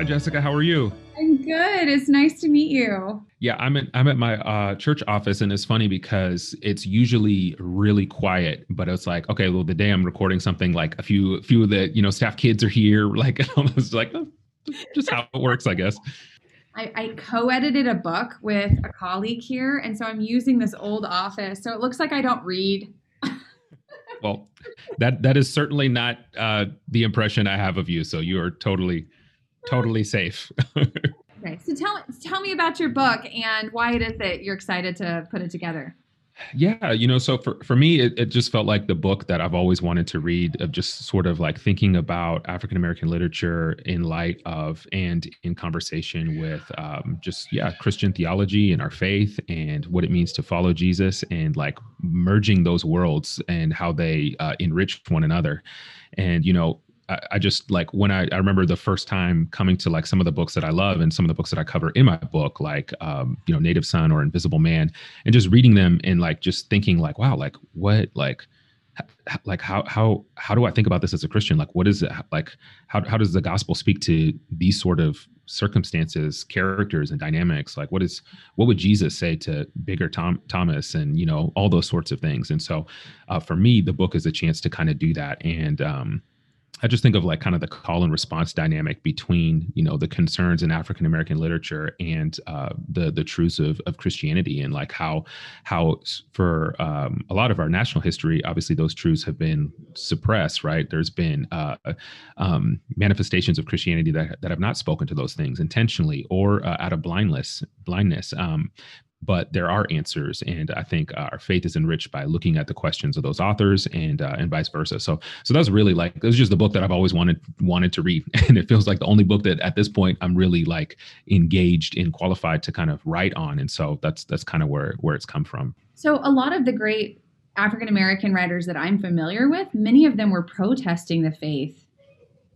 Hi, Jessica. How are you? I'm good. It's nice to meet you. Yeah, I'm at I'm at my uh, church office, and it's funny because it's usually really quiet. But it's like, okay, well, the day I'm recording something, like a few few of the you know staff kids are here, like almost like oh, just how it works, I guess. I, I co-edited a book with a colleague here, and so I'm using this old office. So it looks like I don't read. well, that that is certainly not uh, the impression I have of you. So you are totally totally safe. okay, so tell tell me about your book and why it is that you're excited to put it together. Yeah, you know, so for, for me, it, it just felt like the book that I've always wanted to read of just sort of like thinking about African American literature in light of and in conversation with um, just, yeah, Christian theology and our faith and what it means to follow Jesus and like merging those worlds and how they uh, enrich one another. And, you know, I, just like when I, I remember the first time coming to like some of the books that I love and some of the books that I cover in my book, like um, you know, Native Son or Invisible Man, and just reading them and like just thinking like, wow, like what like like how how how do I think about this as a Christian? Like, what is it like? How how does the gospel speak to these sort of circumstances, characters, and dynamics? Like, what is what would Jesus say to bigger Tom Thomas, and you know all those sorts of things? And so, uh, for me, the book is a chance to kind of do that. And um, I just think of like kind of the call and response dynamic between you know the concerns in African American literature and uh, the the truths of, of Christianity and like how how for um, a lot of our national history obviously those truths have been suppressed right? There's been uh, um, manifestations of Christianity that, that have not spoken to those things intentionally or uh, out of blindness blindness. Um, but there are answers and i think our faith is enriched by looking at the questions of those authors and uh, and vice versa. So so that's really like it was just the book that i've always wanted wanted to read. And it feels like the only book that at this point i'm really like engaged and qualified to kind of write on. And so that's that's kind of where where it's come from. So a lot of the great african american writers that i'm familiar with many of them were protesting the faith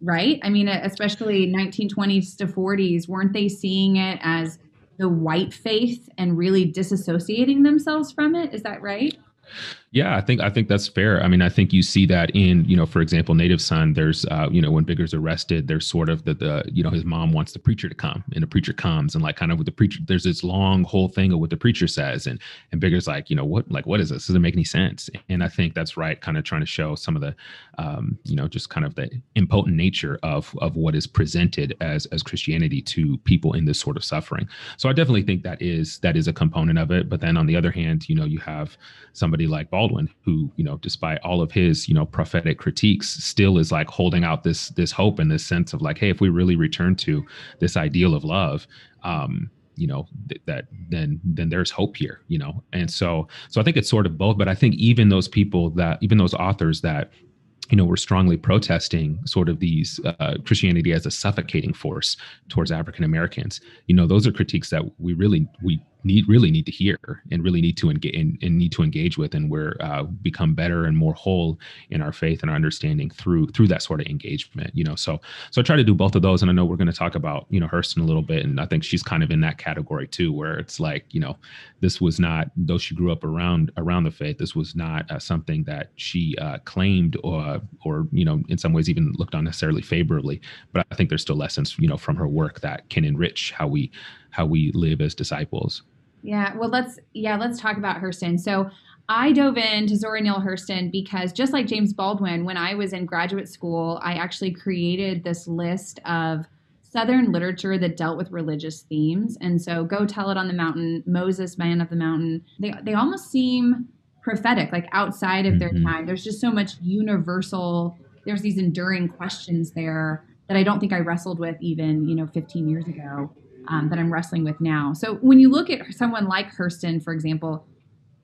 right? I mean especially 1920s to 40s weren't they seeing it as the white faith and really disassociating themselves from it. Is that right? Yeah, I think I think that's fair. I mean, I think you see that in you know, for example, Native Son. There's uh, you know when Bigger's arrested, there's sort of the the you know his mom wants the preacher to come, and the preacher comes, and like kind of with the preacher, there's this long whole thing of what the preacher says, and and Bigger's like, you know what, like what is this? Doesn't make any sense. And I think that's right, kind of trying to show some of the, um, you know, just kind of the impotent nature of of what is presented as as Christianity to people in this sort of suffering. So I definitely think that is that is a component of it. But then on the other hand, you know, you have somebody like Baldwin Baldwin, who you know, despite all of his you know prophetic critiques, still is like holding out this this hope and this sense of like, hey, if we really return to this ideal of love, um, you know th- that then then there's hope here you know and so so i think it's sort of both but i think even those people that even those authors that you know, were strongly protesting sort of these uh, Christianity as a suffocating force towards African Americans. You know, those are critiques that we really we need really need to hear and really need to engage and, and need to engage with and we're uh, become better and more whole in our faith and our understanding through through that sort of engagement you know? So so i try to do both of those and i know we're going to talk about you know hurston a little bit and i think she's kind of in that category too where it's like you know this was not though she grew up around around the faith this was not uh, something that she uh, claimed or or you know in some ways even looked on necessarily favorably. But i think there's still lessons you know from her work that can enrich how we how we live as disciples yeah, well, let's yeah, let's talk about Hurston. So I dove into Zora Neale Hurston because just like James Baldwin, when I was in graduate school, I actually created this list of Southern literature that dealt with religious themes. And so Go Tell It on the Mountain, Moses, Man of the Mountain, they, they almost seem prophetic, like outside of their mm-hmm. time. There's just so much universal, there's these enduring questions there that I don't think I wrestled with even, you know, 15 years ago um, that I'm wrestling with now. So when you look at someone like Hurston, for example,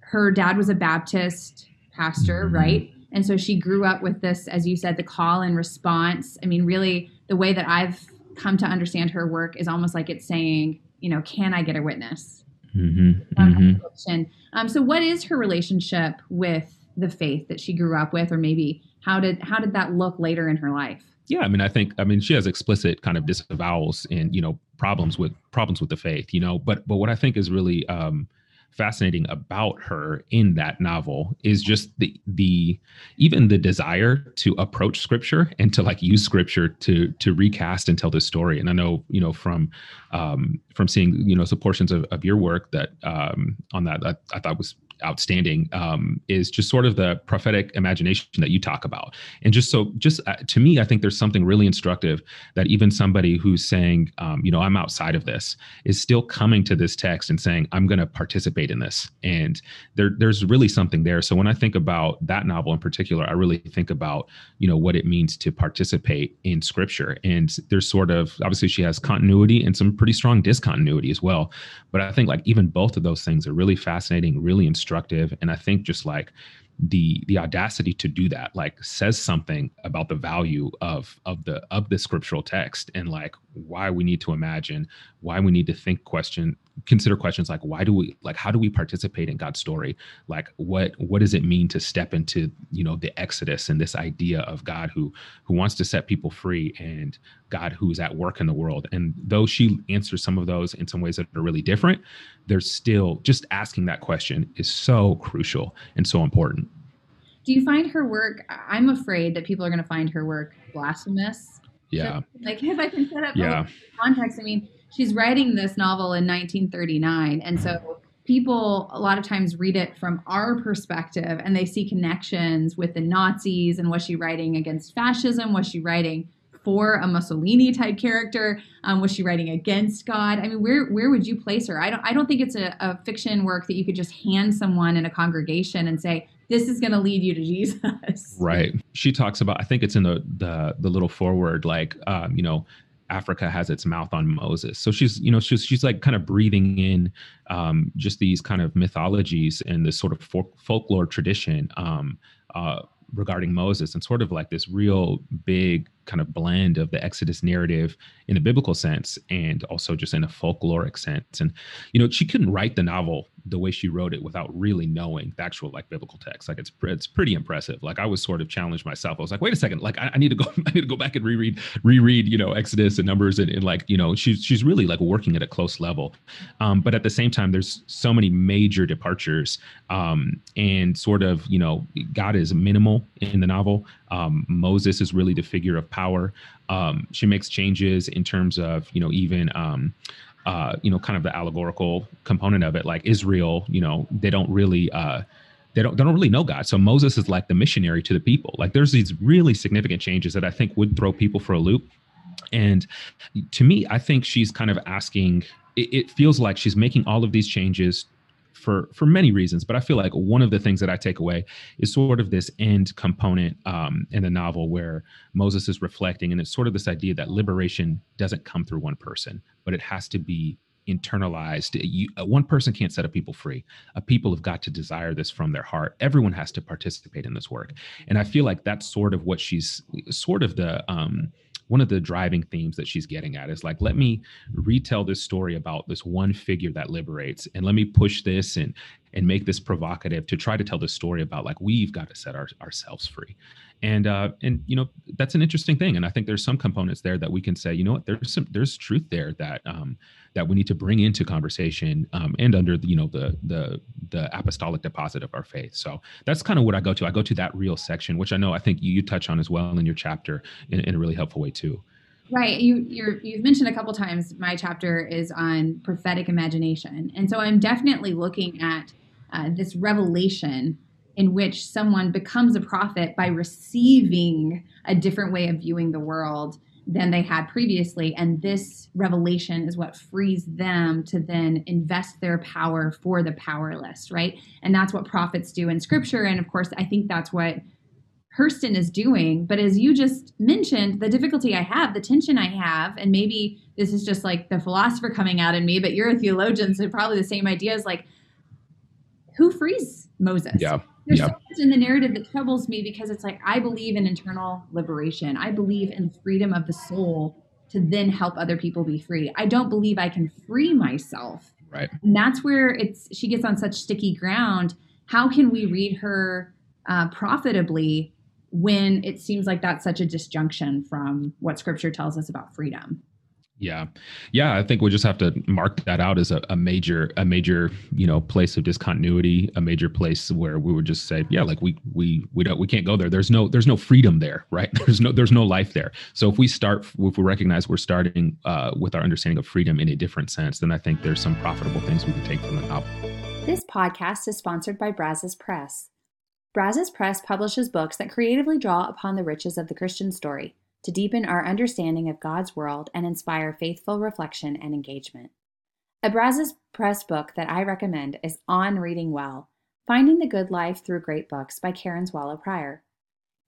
her dad was a Baptist pastor, mm-hmm. right? And so she grew up with this, as you said, the call and response. I mean, really, the way that I've come to understand her work is almost like it's saying, you know, can I get a witness? Mm-hmm. Mm-hmm. Um, so, what is her relationship with the faith that she grew up with, or maybe how did how did that look later in her life? Yeah, I mean, I think I mean she has explicit kind of disavowals and you know problems with problems with the faith, you know. But but what I think is really um, fascinating about her in that novel is just the the even the desire to approach scripture and to like use scripture to to recast and tell this story and i know you know from um from seeing you know some portions of, of your work that um on that I, I thought was outstanding um, is just sort of the prophetic imagination that you talk about. And just so, just uh, to me, I think there's something really instructive that even somebody who's saying, um, you know, I'm outside of this is still coming to this text and saying, I'm going to participate in this. And there, there's really something there. So when I think about that novel in particular, I really think about, you know, what it means to participate in scripture. And there's sort of, obviously, she has continuity and some pretty strong discontinuity as well. But I think like even both of those things are really fascinating, really instructive constructive. And i think just like the the audacity to do that like says something about the value of of the of the scriptural text and like why we need to imagine why we need to think question consider questions like why do we like how do we participate in god's story? Like what what does it mean to step into you know the exodus and this idea of god who who wants to set people free and god who's at work in the world? And though she answers some of those in some ways that are really different there's still just asking that question is so crucial and so important. Do you find her work i'm afraid that people are going to find her work blasphemous. Yeah. Like if i can set up yeah. context i mean she's writing this novel in 1939 and so people a lot of times read it from our perspective and they see connections with the nazis and was she writing against fascism was she writing for a Mussolini type character? Um, was she writing against God? I mean, where where would you place her? I don't I don't think it's a, a fiction work that you could just hand someone in a congregation and say this is going to lead you to Jesus. Right. She talks about. I think it's in the the the little forward, like um, you know. Africa has its mouth on Moses. So she's, you know, she's she's like kind of breathing in um, just these kind of mythologies and this sort of folk- folklore tradition um, uh, regarding Moses, and sort of like this real big kind of blend of the Exodus narrative in a biblical sense and also just in a folkloric sense. And, you know, she couldn't write the novel the way she wrote it without really knowing the actual like biblical text. Like it's it's pretty impressive. Like I was sort of challenged myself. I was like, wait a second, like I, I need to go, I need to go back and reread, reread, you know, Exodus and Numbers and, and like, you know, she's she's really like working at a close level. Um, but at the same time, there's so many major departures. Um, and sort of, you know, God is minimal in the novel. Um, Moses is really the figure of power. Um, she makes changes in terms of, you know, even um, uh, you know, kind of the allegorical component of it. Like Israel, you know, they don't really uh, they don't they don't really know God. So Moses is like the missionary to the people. Like there's these really significant changes that I think would throw people for a loop. And to me, I think she's kind of asking. It, it feels like she's making all of these changes for for many reasons but i feel like one of the things that i take away is sort of this end component um, in the novel where moses is reflecting and it's sort of this idea that liberation doesn't come through one person but it has to be internalized. You, uh, one person can't set a people free. A people have got to desire this from their heart. Everyone has to participate in this work. And i feel like that's sort of what she's sort of the um, one of the driving themes that she's getting at is like let me retell this story about this one figure that liberates and let me push this and and make this provocative to try to tell the story about like we've got to set our, ourselves free. And uh and you know that's an interesting thing and i think there's some components there that we can say you know what? There's some there's truth there that um that we need to bring into conversation um, and under the, you know the the the apostolic deposit of our faith. So that's kind of what I go to. I go to that real section, which I know I think you, you touch on as well in your chapter in, in a really helpful way too. Right. You you have mentioned a couple times my chapter is on prophetic imagination, and so I'm definitely looking at uh, this revelation in which someone becomes a prophet by receiving a different way of viewing the world than they had previously. And this revelation is what frees them to then invest their power for the powerless, right? And that's what prophets do in scripture. And of course, I think that's what Hurston is doing. But as you just mentioned, the difficulty I have, the tension I have, and maybe this is just like the philosopher coming out in me, but you're a theologian, so probably the same idea is like, who frees Moses? Yeah there's so much in the narrative that troubles me because it's like I believe in internal liberation. I believe in freedom of the soul to then help other people be free. I don't believe I can free myself. Right. And that's where it's she gets on such sticky ground. How can we read her uh, profitably when it seems like that's such a disjunction from what Scripture tells us about freedom? Yeah, yeah. I think we just have to mark that out as a, a, major, a major, you know, place of discontinuity, a major place where we would just say, yeah, like we we we don't we can't go there. There's no there's no freedom there, right? There's no there's no life there. So if we start, if we recognize we're starting uh, with our understanding of freedom in a different sense, then I think there's some profitable things we can take from the novel. This podcast is sponsored by Brazos Press. Brazos Press publishes books that creatively draw upon the riches of the Christian story to deepen our understanding of God's world and inspire faithful reflection and engagement. A Brazos Press book that I recommend is On Reading Well Finding the Good Life Through Great Books by Karen Swallow Prior.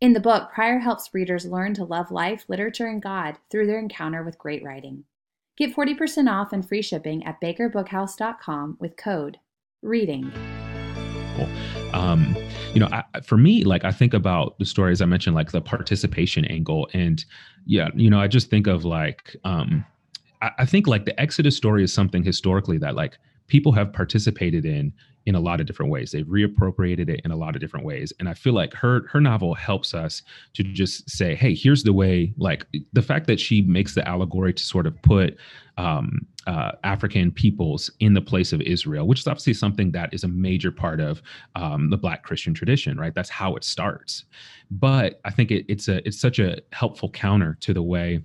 In the book, Prior helps readers learn to love life, literature, and God through their encounter with great writing. Get 40% off and free shipping at bakerbookhouse.com with code READING. Cool. Um, you know, I, for me, like I think about the story as I mentioned, like the participation angle, and yeah, you know, I just think of like, um, I, I think like the Exodus story is something historically that like people have participated in in a lot of different ways. They've reappropriated it in a lot of different ways. And I feel like her her novel helps us to just say, hey, here's the way, like the fact that she makes the allegory to sort of put um, uh, African peoples in the place of Israel, which is obviously something that is a major part of um, the Black Christian tradition, right? That's how it starts. But I think it, it's a it's such a helpful counter to the way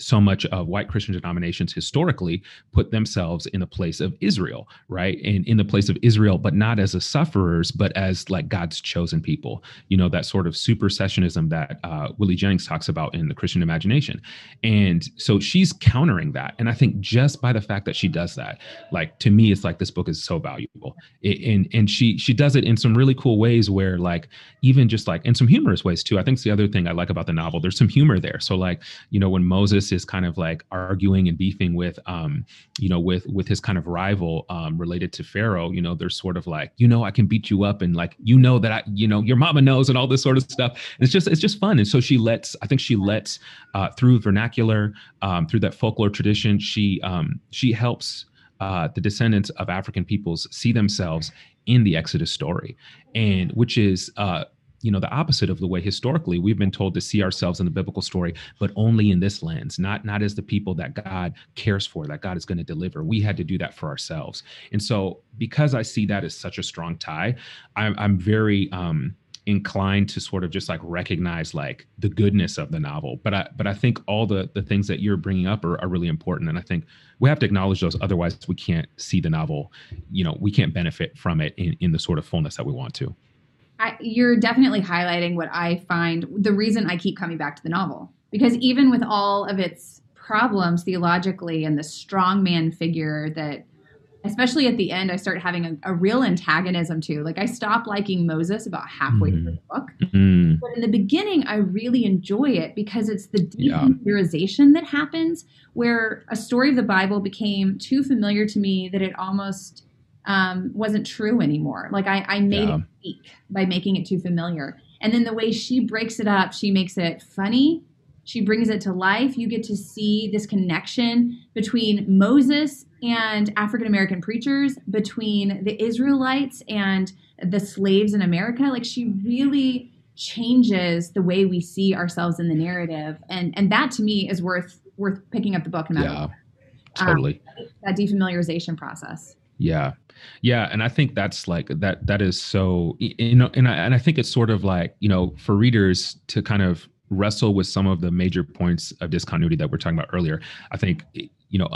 so much of white Christian denominations historically put themselves in the place of Israel, right? And in the place of Israel, but not as a sufferers, but as like God's chosen people. You know, that sort of supersessionism that uh, Willie Jennings talks about in the Christian imagination. And so she's countering that. And I think just by the fact that she does that, like to me, it's like this book is so valuable. It, and and she she does it in some really cool ways where like even just like in some humorous ways too. I think it's the other thing I like about the novel. There's some humor there. So like, you know, when Moses is kind of like arguing and beefing with um you know with with his kind of rival um related to pharaoh you know they're sort of like you know i can beat you up and like you know that i you know your mama knows and all this sort of stuff. And it's just it's just fun. And so she lets i think she lets uh through vernacular um through that folklore tradition she um she helps uh, the descendants of African peoples see themselves in the Exodus story, and which is uh, you know the opposite of the way historically we've been told to see ourselves in the biblical story but only in this lens not not as the people that god cares for that god is going to deliver. We had to do that for ourselves. And so because i see that as such a strong tie i'm, I'm very um inclined to sort of just like recognize like the goodness of the novel. But i but i think all the the things that you're bringing up are, are really important and i think we have to acknowledge those otherwise we can't see the novel you know we can't benefit from it in, in the sort of fullness that we want to I, you're definitely highlighting what I find the reason I keep coming back to the novel. Because even with all of its problems theologically and the strong man figure that, especially at the end, I start having a, a real antagonism to. Like, I stop liking Moses about halfway mm-hmm. through the book. Mm-hmm. But in the beginning, I really enjoy it because it's the dehumanization yeah. that happens where a story of the Bible became too familiar to me that it almost um, wasn't true anymore. Like I, I made yeah. it weak by making it too familiar. And then the way she breaks it up, she makes it funny. She brings it to life. You get to see this connection between Moses and African American preachers, between the Israelites and the slaves in America. Like she really changes the way we see ourselves in the narrative, and and that to me is worth worth picking up the book. No yeah, totally. Um, that defamiliarization process. Yeah, yeah, and I think that's like that. That is so you know, and I and I think it's sort of like you know for readers to kind of wrestle with some of the major points of discontinuity that we're talking about earlier. I think you know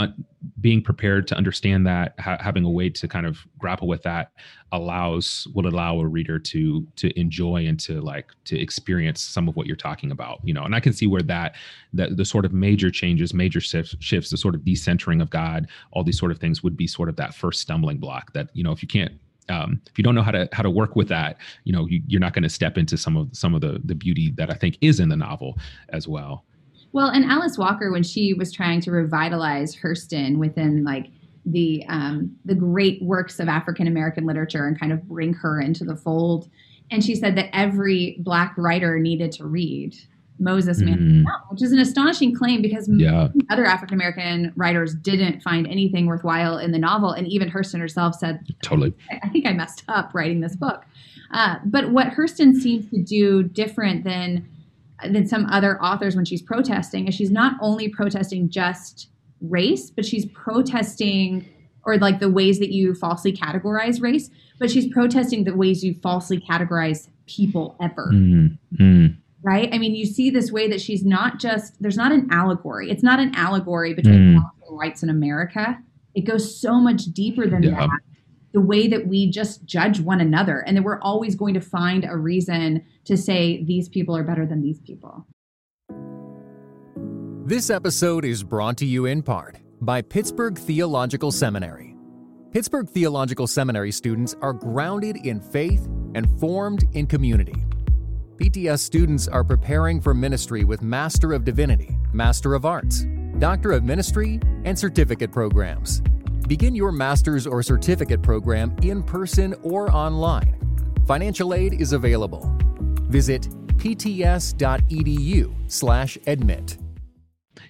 being prepared to understand that ha- having a way to kind of grapple with that allows will allow a reader to to enjoy and to like to experience some of what you're talking about you know and i can see where that that the sort of major changes major shifts shifts the sort of decentering of god all these sort of things would be sort of that first stumbling block that you know if you can't um, if you don't know how to how to work with that, you know, you, are not going to step into some of some of the the beauty that I think is in the novel as well. Well, and Alice Walker, when she was trying to revitalize Hurston within like the um, the great works of African American literature and kind of bring her into the fold, and she said that every black writer needed to read Moses man Mm. down, which is an astonishing claim because Yeah. other African American writers didn't find anything worthwhile in the novel, and even Hurston herself said, Totally. I- I think I messed up writing this book. Uh, but what Hurston seems to do different than than some other authors when she's protesting is she's not only protesting just race, but she's protesting or like the ways that you falsely categorize race, but she's protesting the ways you falsely categorize people ever Mm, mm, right? I mean, you see this way that she's not just there's not an allegory. It's not an allegory between Mm. and whites in America. It goes so much deeper than Yeah. that. The way that we just judge one another, and that we're always going to find a reason to say these people are better than these people. This episode is brought to you in part by Pittsburgh Theological Seminary. Pittsburgh Theological Seminary students are grounded in faith and formed in community. PTS students are preparing for ministry with Master of Divinity, Master of Arts, Doctor of Ministry, and certificate programs. Begin your master's or certificate program in person or online. Financial aid is available. Visit pts.edu/admit.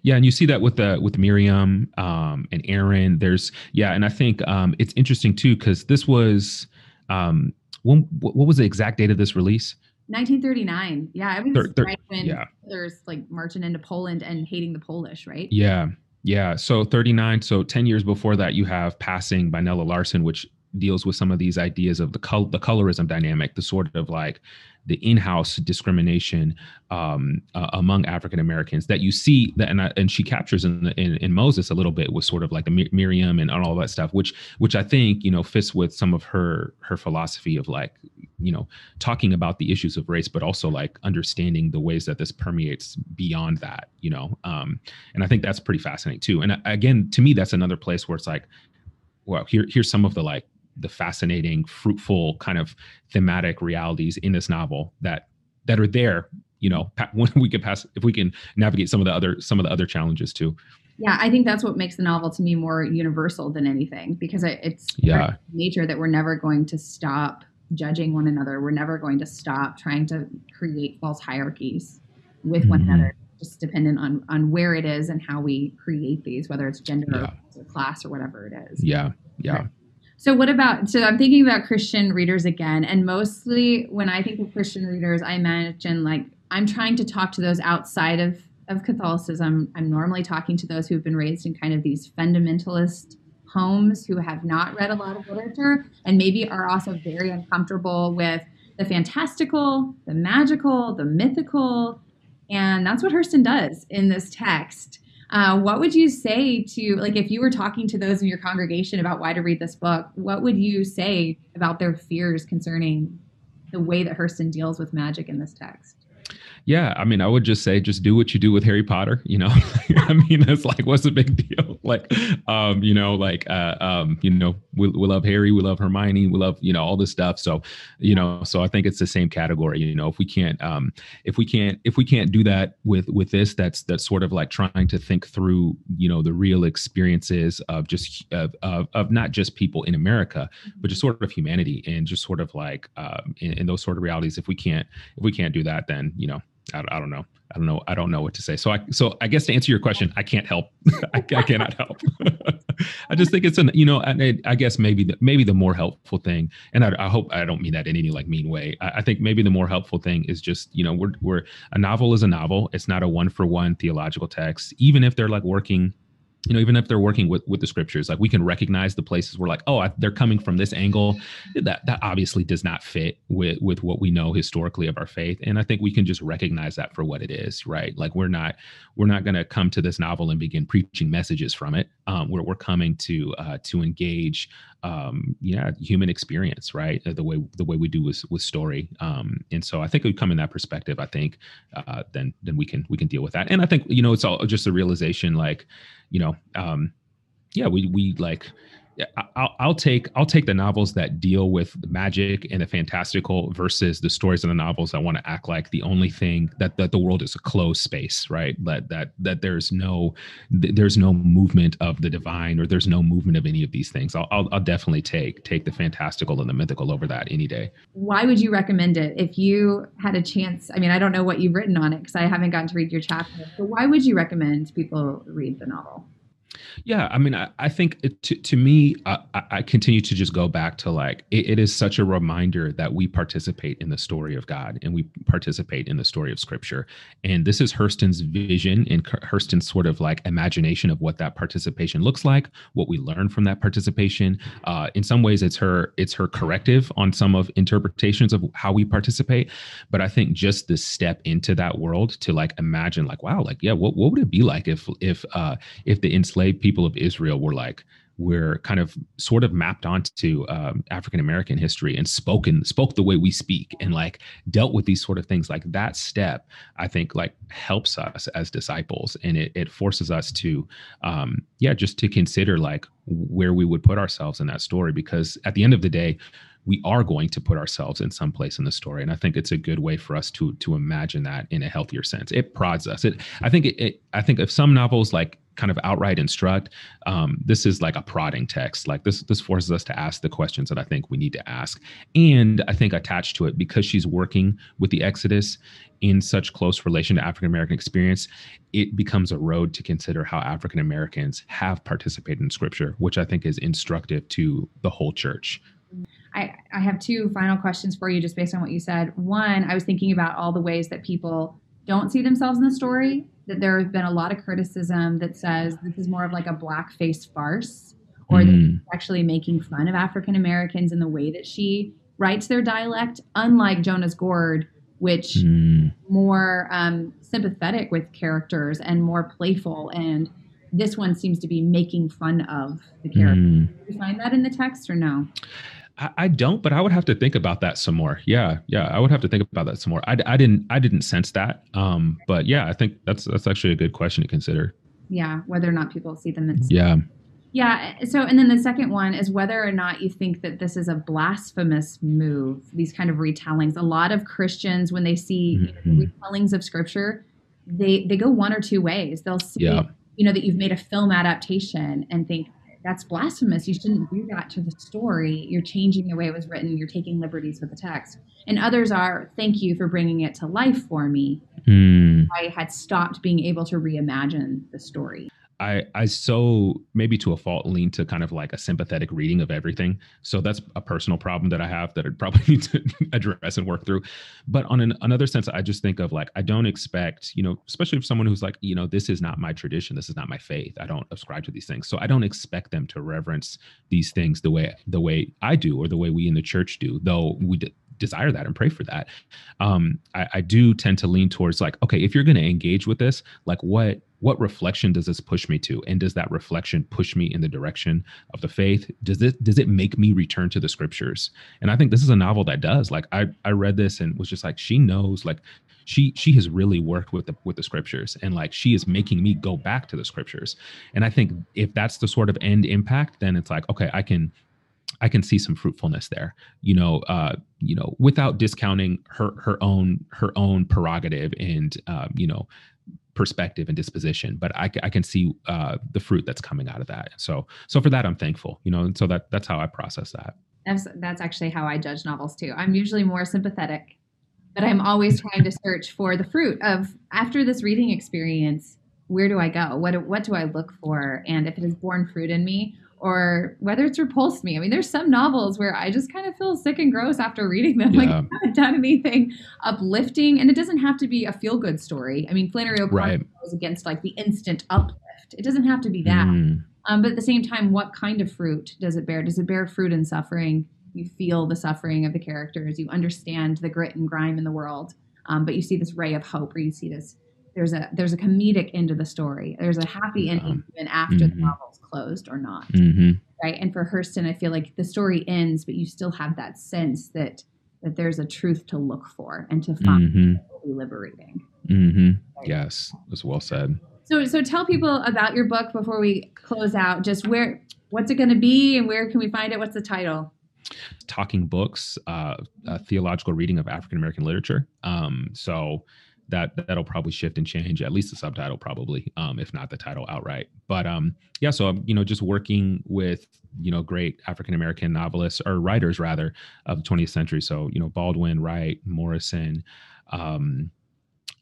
Yeah, and you see that with the with Miriam um, and Aaron. There's yeah, and I think um, it's interesting too because this was um, when what what was the exact date of this release? 1939. Yeah, it was Thir- thir- right when yeah. there's like marching into Poland and hating the Polish, right? Yeah, yeah. So 39. So 10 years before that, you have Passing by Nella Larsen, which deals with some of these ideas of the col- the colorism dynamic, the sort of like the in-house discrimination um, uh, among African Americans that you see that, and, I, and she captures in, the, in in Moses a little bit with sort of like the Miriam and all that stuff, which which I think you know fits with some of her her philosophy of like you know talking about the issues of race, but also like understanding the ways that this permeates beyond that, you know. Um, and I think that's pretty fascinating too. And again, to me, that's another place where it's like, well, here here's some of the like the fascinating, fruitful kind of thematic realities in this novel that that are there. You know, when we can pass, if we can navigate some of the other some of the other challenges too. Yeah, I think that's what makes the novel to me more universal than anything because it's Yeah. nature that we're never going to stop judging one another. We're never going to stop trying to create false hierarchies with one Mhm. another, just dependent on on where it is and how we create these, whether it's gender Yeah. or class or whatever it is. Yeah, yeah, Right. So what about so I'm thinking about Christian readers again and mostly when I think of Christian readers I imagine like I'm trying to talk to those outside of of Catholicism. I'm normally talking to those who've been raised in kind of these fundamentalist homes who have not read a lot of literature and maybe are also very uncomfortable with the fantastical, the magical, the mythical, and that's what Hurston does in this text. Uh, what would you say to like if you were talking to those in your congregation about why to read this book? What would you say about their fears concerning the way that Hurston deals with magic in this text? Yeah. I mean, I would just say, just do what you do with Harry Potter. You know, I mean, it's like, what's the big deal? Like, um, you know, like, uh, um, you know, we, we love Harry, we love Hermione, we love, you know, all this stuff. So, you know, so I think it's the same category. You know, if we can't, um, if we can't, if we can't do that with with this, that's that's sort of like trying to think through, you know, the real experiences of just of of, of not just people in America, but just sort of humanity and just sort of like um, in, in those sort of realities. If we can't, if we can't do that, then you know, I, I don't know. I don't know. I don't know what to say. So I, so I guess to answer your question, I can't help. I, I cannot help. I just think it's an, you know, I, I guess maybe the, maybe the more helpful thing, and I, hope I don't mean that in any like mean way. I, I think maybe the more helpful thing is just, you know, we're, we're a novel is a novel. It's not a one for one theological text, even if they're like working you know even if they're working with with the scriptures like we can recognize the places where like oh I, they're coming from this angle. That that obviously does not fit with with what we know historically of our faith. And i think we can just recognize that for what it is right? Like we're not we're not going to come to this novel and begin preaching messages from it. Um we're, we're coming to uh to engage um yeah human experience right? The way the way we do with with story. Um and so i think we come in that perspective i think uh then then we can we can deal with that. And i think you know it's all just a realization like you know um yeah we we like I'll, I'll, take I'll take the novels that deal with magic and the fantastical versus the stories in the novels that want to act like the only thing that that the world is a closed space, right? That that that there's no there's no movement of the divine or there's no movement of any of these things. I'll, I'll, I'll definitely take take the fantastical and the mythical over that any day. Why would you recommend it if you had a chance? I mean, I don't know what you've written on it because I haven't gotten to read your chapter. But why would you recommend people read the novel? Yeah, I mean, I, I think it, to, to me, I, I, continue to just go back to like, it, it is such a reminder that we participate in the story of God and we participate in the story of scripture. And this is Hurston's vision and Hurston's sort of like imagination of what that participation looks like, what we learn from that participation. Uh, in some ways, it's her, it's her corrective on some of interpretations of how we participate. But I think just the step into that world to like imagine like, wow, like, yeah, what, what would it be like if, if, uh, if the enslaved people of Israel were like were kind of sort of mapped onto um, African American history and spoken spoke the way we speak and like dealt with these sort of things. Like that step, I think like helps us as disciples and it, it forces us to, um, yeah, just to consider like where we would put ourselves in that story because at the end of the day, we are going to put ourselves in some place in the story. And i think it's a good way for us to to imagine that in a healthier sense. It prods us. It i think it, it i think if some novels like kind of outright instruct um, this is like a prodding text. Like this this forces us to ask the questions that i think we need to ask. And i think attached to it because she's working with the exodus in such close relation to african american experience it becomes a road to consider how african americans have participated in scripture which i think is instructive to the whole church. I, I have two final questions for you just based on what you said. One, I was thinking about all the ways that people don't see themselves in the story that there has been a lot of criticism that says this is more of like a blackface farce or mm. actually making fun of African Americans in the way that she writes their dialect, unlike Jonah's Gourd, which mm. more um, sympathetic with characters and more playful. And this one seems to be making fun of the character. Mm. Do you find that in the text or no? I, I, don't, but I would have to think about that some more. Yeah, yeah, I would have to think about that some more. I, I didn't I didn't sense that, um, but yeah, I think that's that's actually a good question to consider. Yeah, whether or not people see them as yeah. Yeah. So, and then the second one is whether or not you think that this is a blasphemous move, these kind of retellings. A lot of Christians, when they see mm-hmm. retellings of scripture, they, they go one or two ways. They'll see, yeah. you know, that you've made a film adaptation and think, that's blasphemous. You shouldn't do that to the story. You're changing the way it was written. You're taking liberties with the text. And others are, thank you for bringing it to life for me. Mm. I had stopped being able to reimagine the story. I I so maybe to a fault lean to kind of like a sympathetic reading of everything. So that's a personal problem that I have that I probably need to address and work through. But on an, another sense, I just think of like I don't expect you know, especially if someone who's like you know, this is not my tradition, this is not my faith. I don't ascribe to these things, so I don't expect them to reverence these things the way the way I do or the way we in the church do. Though we desire that and pray for that. Um, I, I do tend to lean towards like, okay, if you're going to engage with this, like what what reflection does this push me to? And does that reflection push me in the direction of the faith? Does it does it make me return to the scriptures? And i think this is a novel that does. Like i i read this and was just like she knows like she she has really worked with the with the scriptures and like she is making me go back to the scriptures. And i think if that's the sort of end impact then it's like okay i can I can see some fruitfulness there, you know, uh, you know, without discounting her her own her own prerogative and um, you know perspective and disposition. But I, I can see uh, the fruit that's coming out of that. So so for that, I'm thankful, you know, and so that that's how I process that. That's that's actually how I judge novels too. I'm usually more sympathetic, but I'm always trying to search for the fruit of after this reading experience. Where do I go? What what do I look for? And if it has borne fruit in me, or whether it's repulsed me. I mean, there's some novels where I just kind of feel sick and gross after reading them. Yeah. Like I haven't done anything uplifting, and it doesn't have to be a feel good story. I mean, Flannery O'Connor right. goes against like the instant uplift. It doesn't have to be that. Mm. Um, but at the same time, what kind of fruit does it bear? Does it bear fruit in suffering? You feel the suffering of the characters. You understand the grit and grime in the world. Um, but you see this ray of hope, or you see this. There's a there's a comedic end to the story. There's a happy ending even after mm-hmm. the novel's closed or not. Mm-hmm. Right. And for Hurston, I feel like the story ends, but you still have that sense that that there's a truth to look for and to find mm-hmm. liberating. Mm-hmm. Right? Yes, that's well said. So, so tell people about your book before we close out. Just where What's it going to be and where can we find it? What's the title? Talking Books, uh, a theological reading of African American literature. Um, so that that'll probably shift and change at least the subtitle probably um, if not the title outright. But um yeah so i'm you know just working with you know great african american novelists or writers rather of the 20th century. So you know baldwin wright morrison um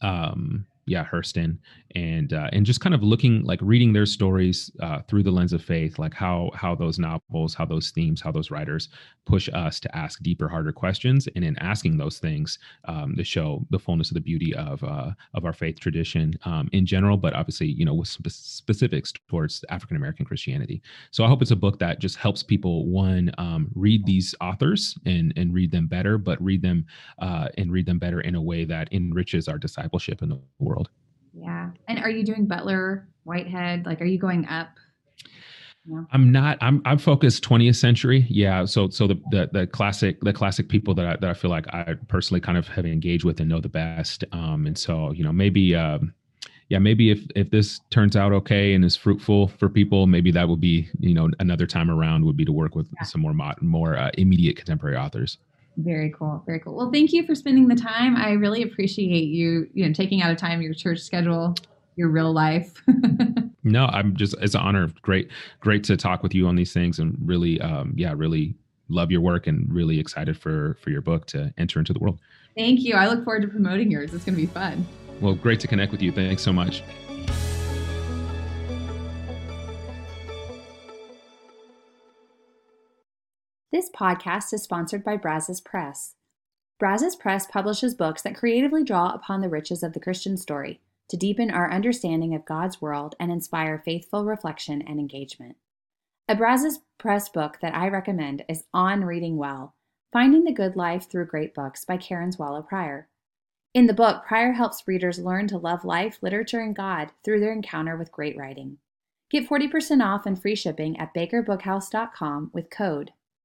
um yeah hurston and uh, and just kind of looking like reading their stories uh, through the lens of faith like how how those novels how those themes how those writers push us to ask deeper harder questions and in asking those things um, to show the fullness of the beauty of uh, of our faith tradition um, in general but obviously you know with spe- specifics towards african american christianity. So i hope it's a book that just helps people one um, read these authors and and read them better but read them uh, and read them better in a way that enriches our discipleship in the world yeah. And are you doing Butler, Whitehead? Like, are you going up? No. I'm not. I'm I'm focused 20th century. Yeah. So so the the, the classic the classic people that I, that I feel like I personally kind of have engaged with and know the best. Um, and so you know maybe um, yeah maybe if if this turns out okay and is fruitful for people, maybe that would be you know another time around would be to work with yeah. some more mod, more uh, immediate contemporary authors. Very cool. Very cool. Well, thank you for spending the time. I really appreciate you, you know, taking out of time your church schedule, your real life. no, I'm just it's an honor. Great, great to talk with you on these things, and really, um, yeah, really love your work, and really excited for for your book to enter into the world. Thank you. I look forward to promoting yours. It's going to be fun. Well, great to connect with you. Thanks so much. This podcast is sponsored by Brazos Press. Brazos Press publishes books that creatively draw upon the riches of the Christian story to deepen our understanding of God's world and inspire faithful reflection and engagement. A Brazos Press book that I recommend is On Reading Well Finding the Good Life Through Great Books by Karen Swallow Prior. In the book, Prior helps readers learn to love life, literature, and God through their encounter with great writing. Get 40% off and free shipping at bakerbookhouse.com with code